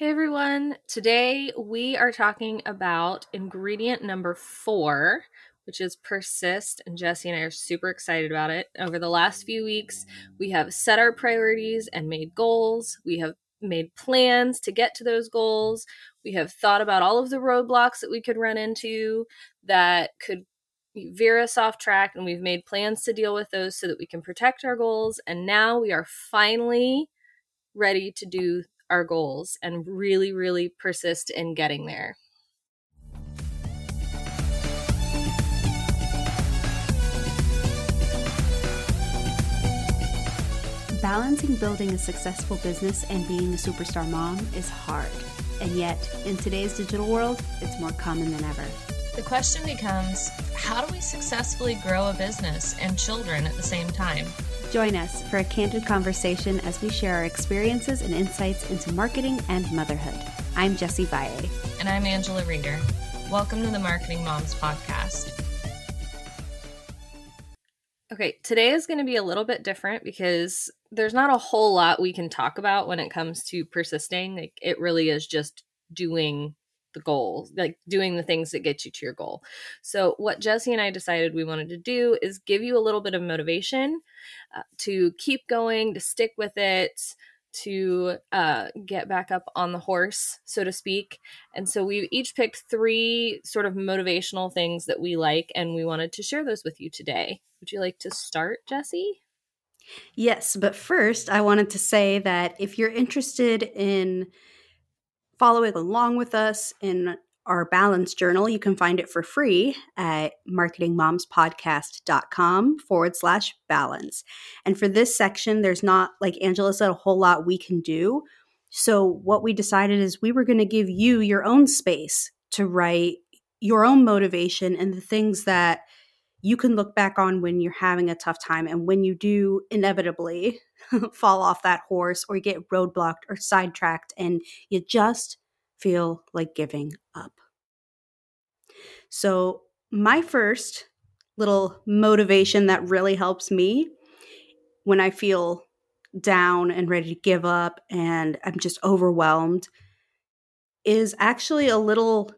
Hey everyone, today we are talking about ingredient number four, which is persist. And Jessie and I are super excited about it. Over the last few weeks, we have set our priorities and made goals. We have made plans to get to those goals. We have thought about all of the roadblocks that we could run into that could veer us off track, and we've made plans to deal with those so that we can protect our goals. And now we are finally ready to do our goals and really, really persist in getting there. Balancing building a successful business and being a superstar mom is hard. And yet, in today's digital world, it's more common than ever. The question becomes how do we successfully grow a business and children at the same time? Join us for a candid conversation as we share our experiences and insights into marketing and motherhood. I'm Jessie Valle. And I'm Angela Reeder. Welcome to the Marketing Moms Podcast. Okay, today is going to be a little bit different because there's not a whole lot we can talk about when it comes to persisting. Like, it really is just doing the goal, like doing the things that get you to your goal. So, what Jessie and I decided we wanted to do is give you a little bit of motivation uh, to keep going, to stick with it, to uh, get back up on the horse, so to speak. And so, we each picked three sort of motivational things that we like, and we wanted to share those with you today. Would you like to start, Jessie? Yes, but first, I wanted to say that if you're interested in following along with us in our balance journal, you can find it for free at marketingmomspodcast.com forward slash balance. And for this section, there's not, like Angela said, a whole lot we can do. So, what we decided is we were going to give you your own space to write your own motivation and the things that you can look back on when you're having a tough time and when you do inevitably fall off that horse or you get roadblocked or sidetracked and you just feel like giving up. So, my first little motivation that really helps me when I feel down and ready to give up and I'm just overwhelmed is actually a little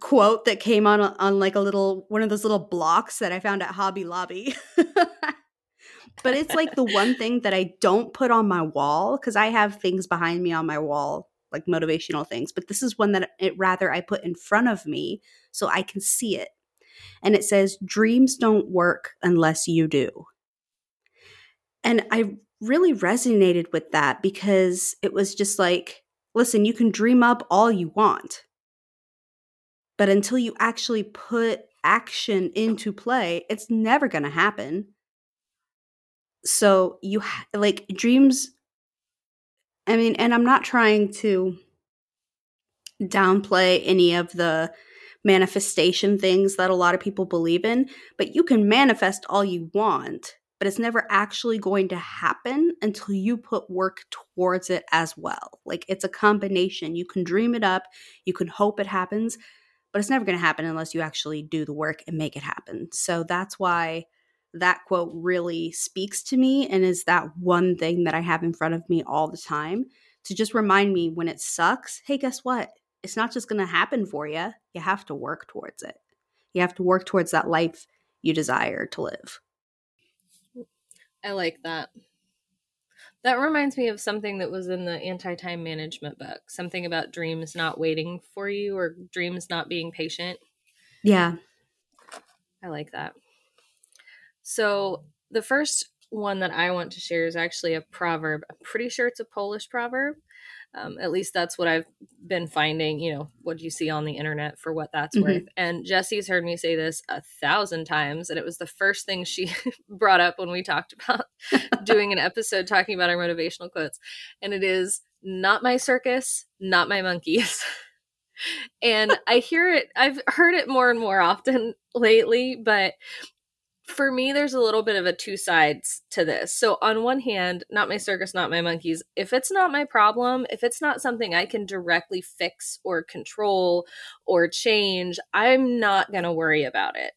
quote that came on on like a little one of those little blocks that I found at Hobby Lobby. but it's like the one thing that I don't put on my wall because I have things behind me on my wall, like motivational things. But this is one that it rather I put in front of me so I can see it. And it says, Dreams don't work unless you do. And I really resonated with that because it was just like, listen, you can dream up all you want. But until you actually put action into play, it's never going to happen so you ha- like dreams i mean and i'm not trying to downplay any of the manifestation things that a lot of people believe in but you can manifest all you want but it's never actually going to happen until you put work towards it as well. Like it's a combination. You can dream it up you can hope it happens but it's never going to happen unless you actually do the work and make it happen. So that's why that quote really speaks to me and is that one thing that I have in front of me all the time to just remind me when it sucks hey, guess what? It's not just going to happen for you. You have to work towards it. You have to work towards that life you desire to live. I like that. That reminds me of something that was in the anti time management book something about dreams not waiting for you or dreams not being patient. Yeah. I like that. So the first one that I want to share is actually a proverb. I'm pretty sure it's a Polish proverb. Um, at least that's what I've been finding, you know, what you see on the internet for what that's mm-hmm. worth. And Jessie's heard me say this a thousand times, and it was the first thing she brought up when we talked about doing an episode talking about our motivational quotes. And it is not my circus, not my monkeys. and I hear it, I've heard it more and more often lately, but for me, there's a little bit of a two sides to this. So, on one hand, not my circus, not my monkeys. If it's not my problem, if it's not something I can directly fix or control or change, I'm not going to worry about it.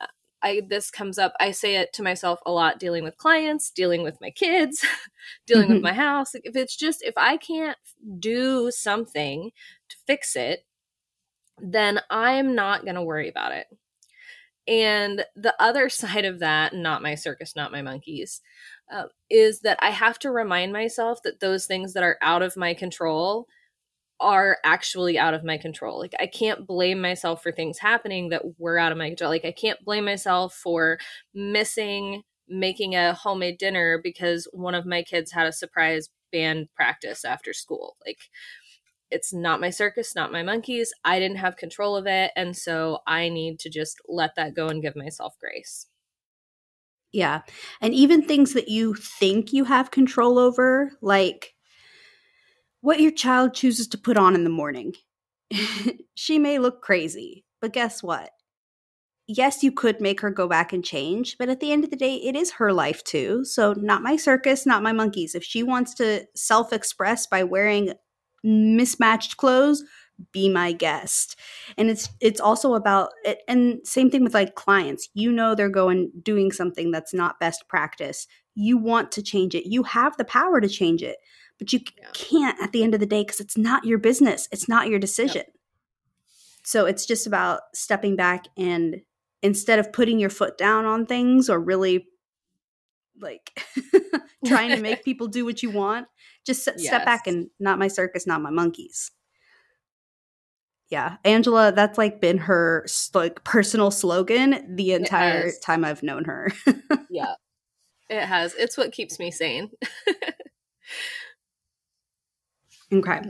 Uh, I this comes up. I say it to myself a lot dealing with clients, dealing with my kids, dealing mm-hmm. with my house. If it's just if I can't do something to fix it, then I'm not going to worry about it. And the other side of that, not my circus, not my monkeys, uh, is that I have to remind myself that those things that are out of my control are actually out of my control. Like I can't blame myself for things happening that were out of my control. Like I can't blame myself for missing making a homemade dinner because one of my kids had a surprise band practice after school. Like it's not my circus, not my monkeys. I didn't have control of it, and so I need to just let that go and give myself grace. Yeah. And even things that you think you have control over, like what your child chooses to put on in the morning. she may look crazy, but guess what? Yes, you could make her go back and change, but at the end of the day, it is her life too. So, not my circus, not my monkeys. If she wants to self express by wearing mismatched clothes, be my guest. And it's it's also about it and same thing with like clients. You know they're going doing something that's not best practice. You want to change it. You have the power to change it but you yeah. can't at the end of the day because it's not your business. It's not your decision. Yep. so it's just about stepping back and instead of putting your foot down on things or really like trying to make people do what you want just yes. step back and not my circus not my monkeys. Yeah angela that's like been her like personal slogan the entire time i've known her. Yeah. It has. It's what keeps me sane. Okay.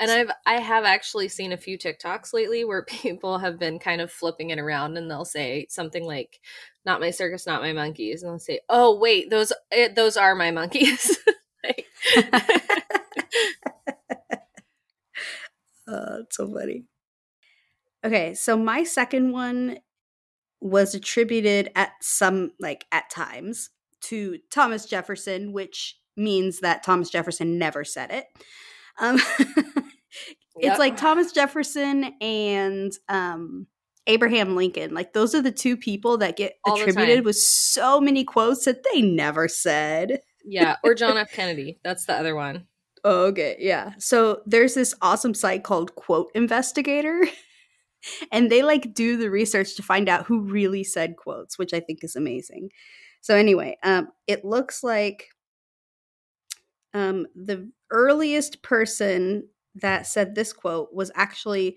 And I've I have actually seen a few TikToks lately where people have been kind of flipping it around and they'll say something like not my circus, not my monkeys. And they'll say, "Oh, wait, those it, those are my monkeys." oh, it's so funny. Okay, so my second one was attributed at some like at times to Thomas Jefferson, which means that Thomas Jefferson never said it. Um, it's like Thomas Jefferson and um, Abraham Lincoln. Like those are the two people that get All attributed with so many quotes that they never said. Yeah, or John F. Kennedy. That's the other one. Oh, okay, yeah. So there's this awesome site called Quote Investigator. and they like do the research to find out who really said quotes, which I think is amazing. So anyway, um, it looks like um, the earliest person that said this quote was actually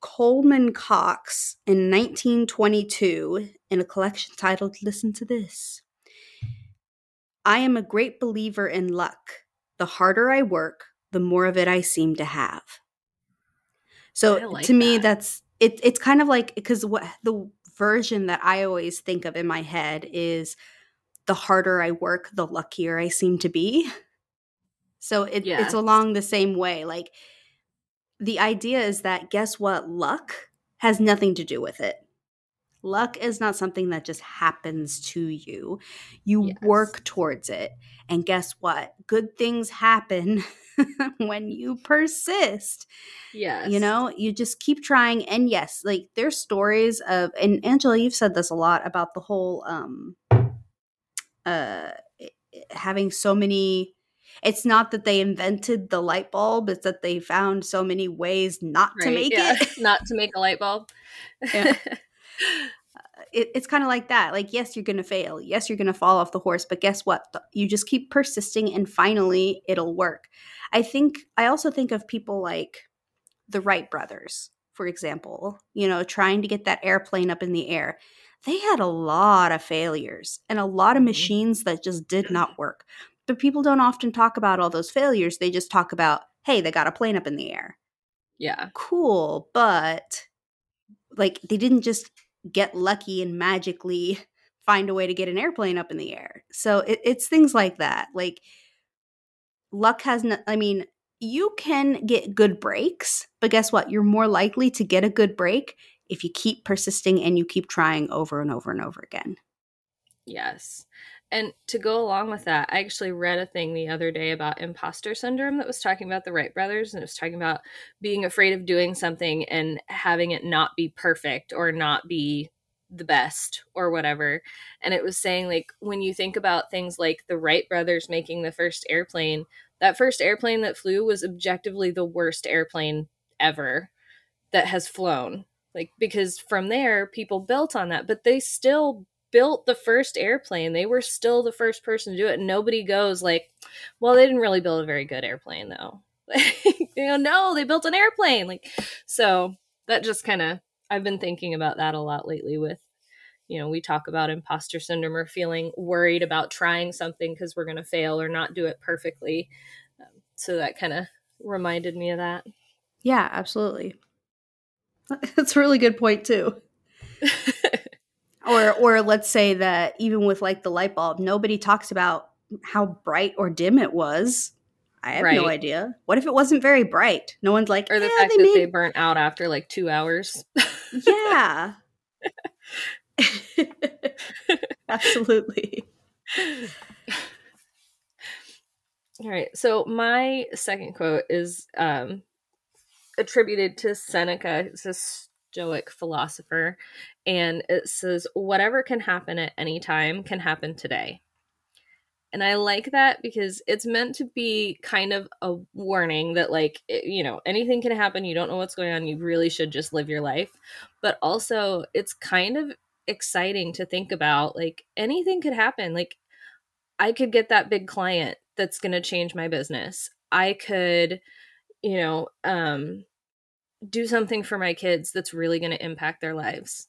Coleman Cox in 1922 in a collection titled Listen to This. I am a great believer in luck. The harder I work, the more of it I seem to have. So like to me, that. that's it. It's kind of like because what the version that I always think of in my head is the harder I work, the luckier I seem to be. So it, yes. it's along the same way. Like the idea is that guess what? Luck has nothing to do with it. Luck is not something that just happens to you. You yes. work towards it. And guess what? Good things happen when you persist. Yes. You know, you just keep trying. And yes, like there's stories of, and Angela, you've said this a lot about the whole, um, uh, having so many it's not that they invented the light bulb it's that they found so many ways not right, to make yeah. it not to make a light bulb yeah. it, it's kind of like that like yes you're gonna fail yes you're gonna fall off the horse but guess what you just keep persisting and finally it'll work i think i also think of people like the wright brothers for example you know trying to get that airplane up in the air they had a lot of failures and a lot of mm-hmm. machines that just did not work but people don't often talk about all those failures. They just talk about, hey, they got a plane up in the air. Yeah. Cool. But like they didn't just get lucky and magically find a way to get an airplane up in the air. So it, it's things like that. Like luck has I mean, you can get good breaks, but guess what? You're more likely to get a good break if you keep persisting and you keep trying over and over and over again. Yes. And to go along with that, I actually read a thing the other day about imposter syndrome that was talking about the Wright brothers and it was talking about being afraid of doing something and having it not be perfect or not be the best or whatever. And it was saying, like, when you think about things like the Wright brothers making the first airplane, that first airplane that flew was objectively the worst airplane ever that has flown. Like, because from there, people built on that, but they still built the first airplane. They were still the first person to do it. Nobody goes, like, well, they didn't really build a very good airplane, though. you know, no, they built an airplane. Like, so that just kind of, I've been thinking about that a lot lately with you know, we talk about imposter syndrome or feeling worried about trying something because we're going to fail or not do it perfectly. Um, so that kind of reminded me of that. Yeah, absolutely. That's a really good point too. or or let's say that even with like the light bulb, nobody talks about how bright or dim it was. I have right. no idea. What if it wasn't very bright? No one's like, or the fact they that made... they burnt out after like two hours. yeah, Absolutely. All right. So my second quote is um, attributed to Seneca. It's a Stoic philosopher, and it says, "Whatever can happen at any time can happen today." And I like that because it's meant to be kind of a warning that, like, it, you know, anything can happen. You don't know what's going on. You really should just live your life. But also, it's kind of exciting to think about. Like anything could happen. Like I could get that big client that's going to change my business. I could, you know, um do something for my kids that's really going to impact their lives.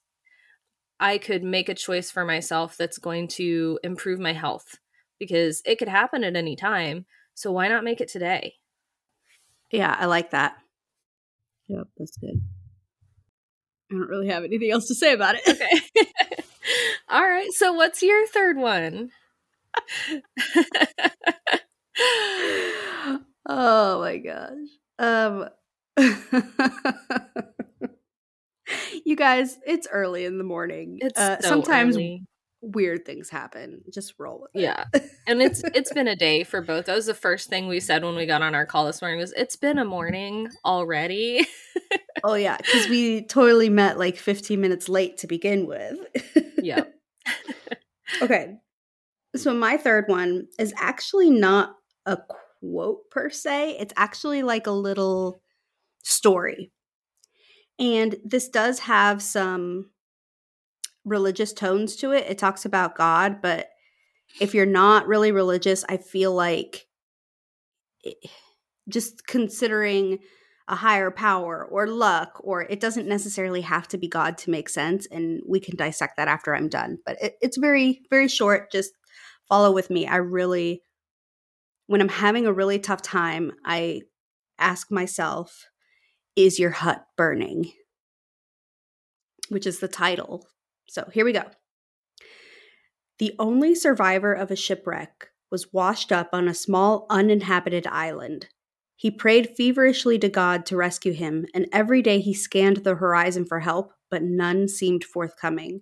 I could make a choice for myself that's going to improve my health because it could happen at any time. So why not make it today? Yeah, I like that. Yep, that's good. I don't really have anything else to say about it. Okay. All right. So what's your third one? oh my gosh. Um You guys, it's early in the morning. It's uh, so sometimes early. weird things happen. Just roll with it. Yeah. and it's it's been a day for both. That was the first thing we said when we got on our call this morning was it's been a morning already. oh yeah, because we totally met like 15 minutes late to begin with. yeah. okay. So my third one is actually not a quote per se. It's actually like a little story. And this does have some religious tones to it. It talks about God, but if you're not really religious, I feel like it, just considering a higher power or luck or it doesn't necessarily have to be god to make sense and we can dissect that after i'm done but it, it's very very short just follow with me i really when i'm having a really tough time i ask myself is your hut burning which is the title so here we go the only survivor of a shipwreck was washed up on a small uninhabited island he prayed feverishly to God to rescue him, and every day he scanned the horizon for help, but none seemed forthcoming.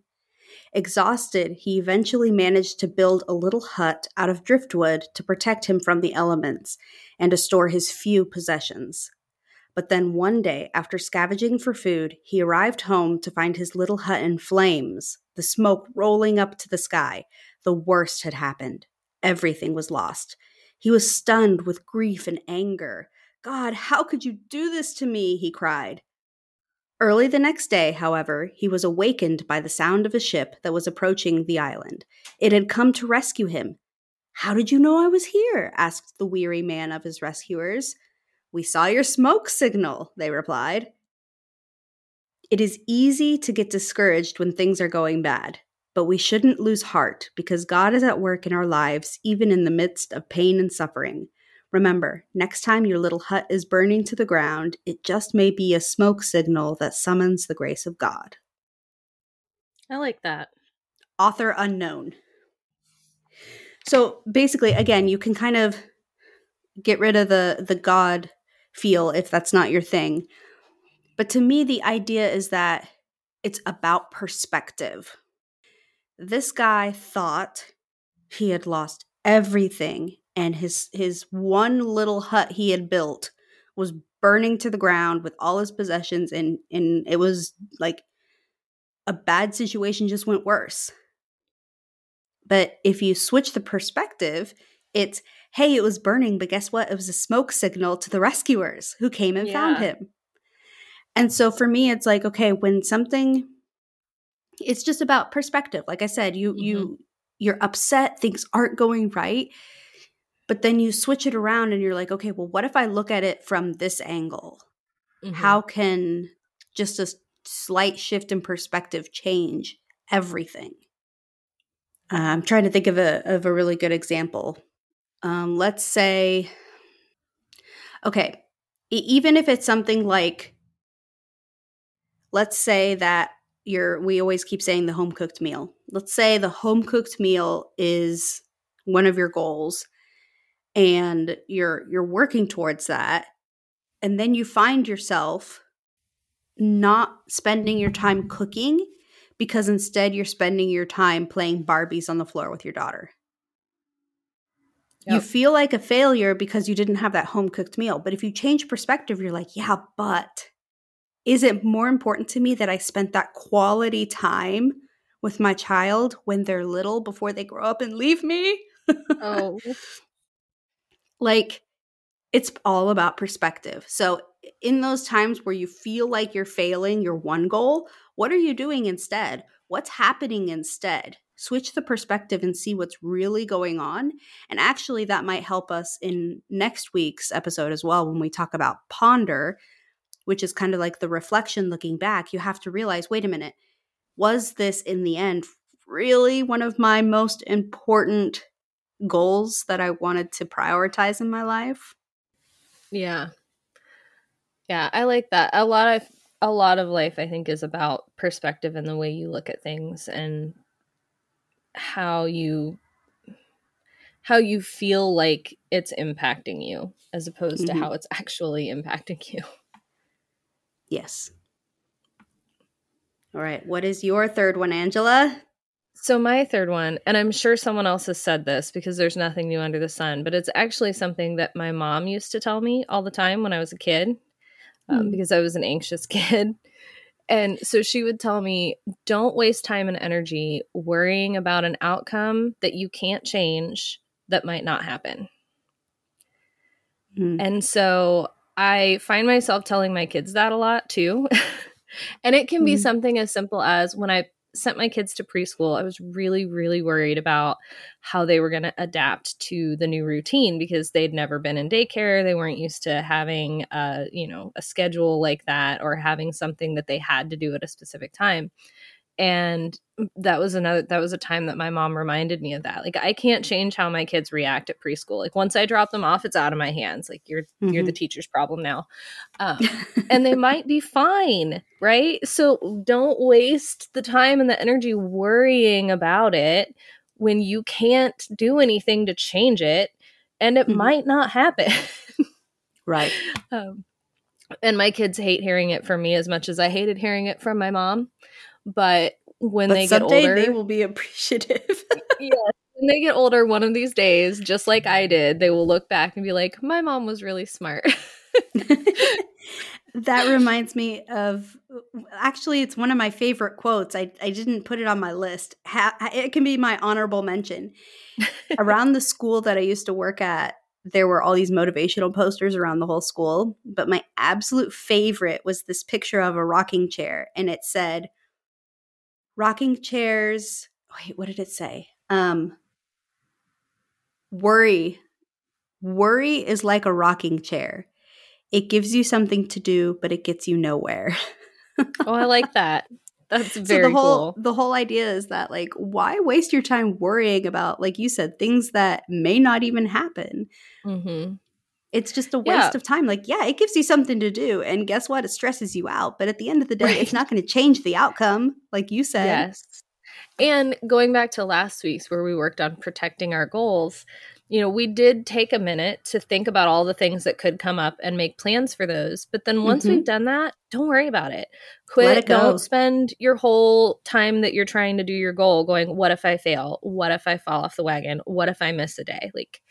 Exhausted, he eventually managed to build a little hut out of driftwood to protect him from the elements and to store his few possessions. But then one day, after scavenging for food, he arrived home to find his little hut in flames, the smoke rolling up to the sky. The worst had happened. Everything was lost. He was stunned with grief and anger. God, how could you do this to me? he cried. Early the next day, however, he was awakened by the sound of a ship that was approaching the island. It had come to rescue him. How did you know I was here? asked the weary man of his rescuers. We saw your smoke signal, they replied. It is easy to get discouraged when things are going bad. But we shouldn't lose heart because God is at work in our lives, even in the midst of pain and suffering. Remember, next time your little hut is burning to the ground, it just may be a smoke signal that summons the grace of God. I like that. Author unknown. So basically, again, you can kind of get rid of the the God feel if that's not your thing. But to me, the idea is that it's about perspective. This guy thought he had lost everything and his his one little hut he had built was burning to the ground with all his possessions and and it was like a bad situation just went worse. But if you switch the perspective, it's, hey, it was burning, but guess what? It was a smoke signal to the rescuers who came and yeah. found him. And so for me, it's like, okay, when something, it's just about perspective. Like I said, you, mm-hmm. you, you're upset, things aren't going right. But then you switch it around and you're like, okay, well, what if I look at it from this angle? Mm-hmm. How can just a slight shift in perspective change everything? Uh, I'm trying to think of a of a really good example. Um, let's say, okay, even if it's something like, let's say that you're, we always keep saying the home cooked meal. Let's say the home cooked meal is one of your goals, and you're you're working towards that, and then you find yourself not spending your time cooking because instead you're spending your time playing Barbies on the floor with your daughter. Yep. You feel like a failure because you didn't have that home cooked meal. But if you change perspective, you're like, yeah, but is it more important to me that I spent that quality time with my child when they're little before they grow up and leave me? oh. like, it's all about perspective. So, in those times where you feel like you're failing your one goal, what are you doing instead? What's happening instead? Switch the perspective and see what's really going on. And actually, that might help us in next week's episode as well when we talk about ponder, which is kind of like the reflection looking back. You have to realize wait a minute, was this in the end really one of my most important goals that I wanted to prioritize in my life? Yeah. Yeah, I like that. A lot of a lot of life I think is about perspective and the way you look at things and how you how you feel like it's impacting you as opposed mm-hmm. to how it's actually impacting you. Yes. All right, what is your third one, Angela? So my third one, and I'm sure someone else has said this because there's nothing new under the sun, but it's actually something that my mom used to tell me all the time when I was a kid um, mm. because I was an anxious kid. And so she would tell me, don't waste time and energy worrying about an outcome that you can't change that might not happen. Mm. And so I find myself telling my kids that a lot too. and it can be mm. something as simple as when I sent my kids to preschool, I was really, really worried about how they were going to adapt to the new routine because they'd never been in daycare. They weren't used to having a, you know, a schedule like that or having something that they had to do at a specific time and that was another that was a time that my mom reminded me of that. Like i can't change how my kids react at preschool. Like once i drop them off it's out of my hands. Like you're mm-hmm. you're the mm-hmm. teacher's problem now. Um, and they might be fine right? So don't waste the time and the energy worrying about it when you can't do anything to change it and it mm-hmm. might not happen. Right. Um, and my kids hate hearing it from me as much as i hated hearing it from my mom but when but they get older, they will be appreciative. yes, when they get older, one of these days, just like I did, they will look back and be like, "My mom was really smart." that reminds me of actually it's one of my favorite quotes i, I didn't put it on my list ha- it can be my honorable mention around the school that i used to work at there were all these motivational posters around the whole school but my absolute favorite was this picture of a rocking chair and it said rocking chairs. Wait, what did it say? Um, worry. Worry is like a rocking chair. It gives you something to do, but it gets you nowhere. oh, I like that. That's very so the whole, cool. The whole idea is that like why waste your time worrying about like you said things that may not even happen. Mm-hmm. It's just a waste yeah. of time. Like, yeah, it gives you something to do. And guess what? It stresses you out. But at the end of the day, right. it's not going to change the outcome, like you said. Yes. And going back to last week's where we worked on protecting our goals, you know, we did take a minute to think about all the things that could come up and make plans for those. But then once mm-hmm. we've done that, don't worry about it. Quit. It don't spend your whole time that you're trying to do your goal going, what if I fail? What if I fall off the wagon? What if I miss a day? Like,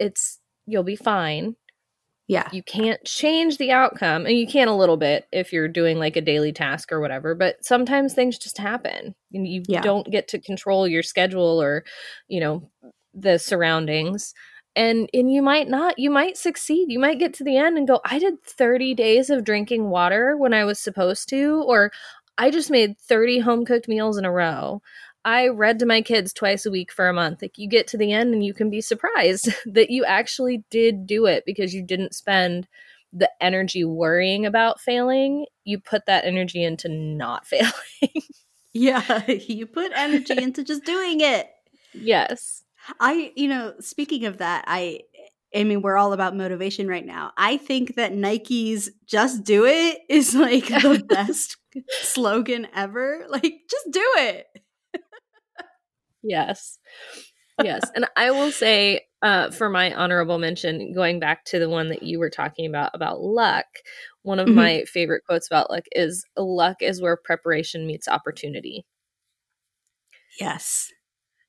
it's you'll be fine. Yeah. You can't change the outcome, and you can a little bit if you're doing like a daily task or whatever, but sometimes things just happen. And you Yeah. don't get to control your schedule or, you know, the surroundings. And and you might not, you might succeed. You might get to the end and go, I did 30 days of drinking water when I was supposed to, or I just made 30 home cooked meals in a row. I read to my kids twice a week for a month. Like you get to the end and you can be surprised that you actually did do it because you didn't spend the energy worrying about failing. You put that energy into not failing. Yeah. you put energy into just doing it. yes. I, you know, speaking of that, I I mean, we're all about motivation right now. I think that Nike's just do it is like the best slogan ever. Like just do it. Yes. Yes. And I will say, uh, for my honorable mention, going back to the one that you were talking about, about luck, one of Mhm. my favorite quotes about luck is luck is where preparation meets opportunity. Yes.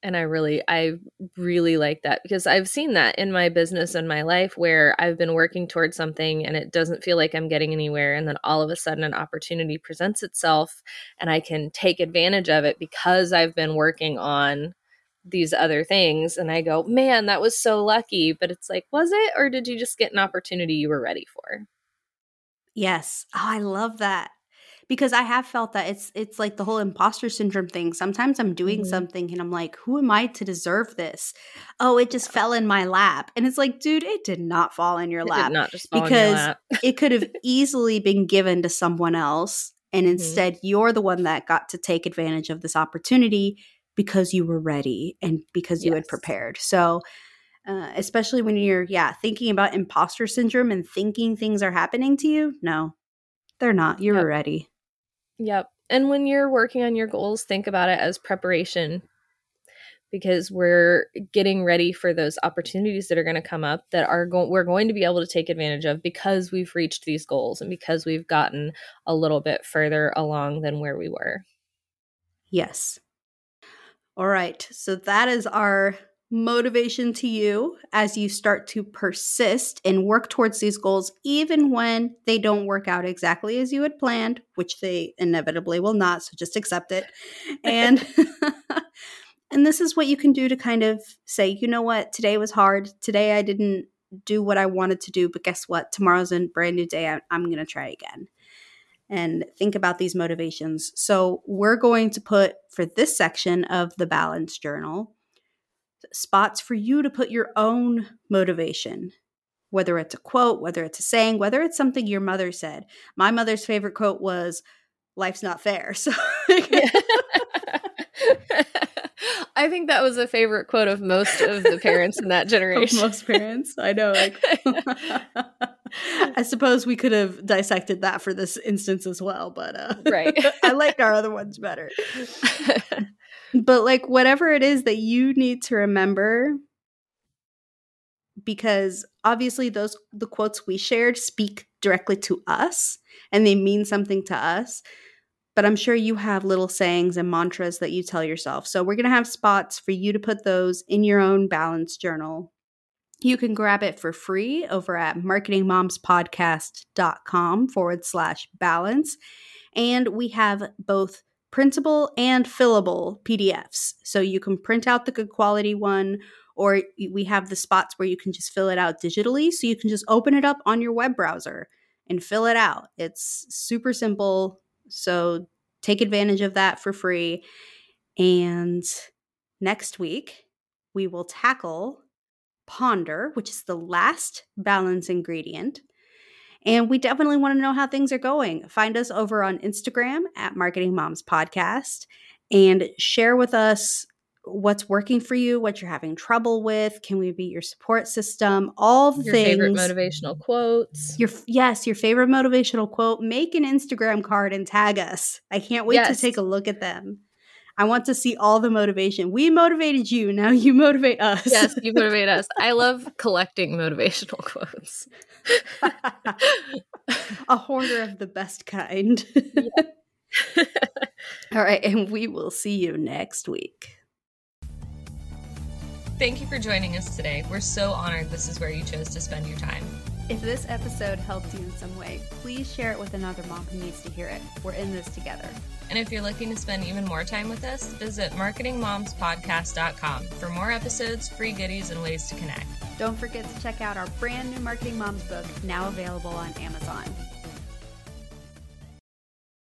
And I really, I really like that because I've seen that in my business and my life where I've been working towards something and it doesn't feel like I'm getting anywhere. And then all of a sudden, an opportunity presents itself and I can take advantage of it because I've been working on these other things. And I go, man, that was so lucky. But it's like, was it? Or did you just get an opportunity you were ready for? Yes. Oh, I love that. Because I have felt that it's it's like the whole imposter syndrome thing. Sometimes I'm doing Mhm. something and I'm like, who am I to deserve this? Oh, it just fell in my lap. And it's like, dude, it did not fall in your It lap. not just fall in your because lap. it could have easily been given to someone else and Mhm. instead you're the one that got to take advantage of this opportunity because you were ready and because you had prepared so uh, especially when you're yeah thinking about imposter syndrome and thinking things are happening to you no they're not you Yep. were ready Yep. And when you're working on your goals, think about it as preparation because we're getting ready for those opportunities that are going to come up that are going we're going to be able to take advantage of because we've reached these goals and because we've gotten a little bit further along than where we were. yes all right so that is our motivation to you as you start to persist and work towards these goals, even when they don't work out exactly as you had planned, which they inevitably will not. So just accept it. And and this is what you can do to kind of say, you know what, today was hard. Today I didn't do what I wanted to do, but guess what? Tomorrow's a brand new day. I, I'm going to try again. And think about these motivations. So, we're going to put for this section of the balance journal spots for you to put your own motivation, whether it's a quote, whether it's a saying, whether it's something your mother said. My mother's favorite quote was, Life's not fair. So, I think that was a favorite quote of most of the parents in that generation. most parents, I know. Like, I suppose we could have dissected that for this instance as well, but uh, Right. I liked our other ones better. But like whatever it is that you need to remember because obviously those the quotes we shared speak directly to us and they mean something to us but i'm sure you have little sayings and mantras that you tell yourself. So we're going to have spots for you to put those in your own balance journal. You can grab it for free over at marketingmomspodcast.com forward slash balance. And we have both printable and fillable PDFs. So you can print out the good quality one, or we have the spots where you can just fill it out digitally. So you can just open it up on your web browser and fill it out. It's super simple. So take advantage of that for free. And next week, we will tackle ponder, which is the last balance ingredient. And we definitely want to know how things are going. Find us over on Instagram at Marketing Moms Podcast and share with us what's working for you, what you're having trouble with. Can we be your support system? All the Your things. favorite motivational quotes. Your yes, your favorite motivational quote. Make an Instagram card and tag us. I can't wait to take a look at them. I want to see all the motivation. We motivated you. Now you motivate us. yes, you motivate us. I love collecting motivational quotes. a hoarder of the best kind. All right, and we will see you next week. Thank you for joining us today. We're so honored this is where you chose to spend your time. If this episode helped you in some way, please share it with another mom who needs to hear it. We're in this together. And if you're looking to spend even more time with us, visit marketingmomspodcast.com for more episodes, free goodies, and ways to connect. Don't forget to check out our brand new Marketing Moms book, now available on Amazon.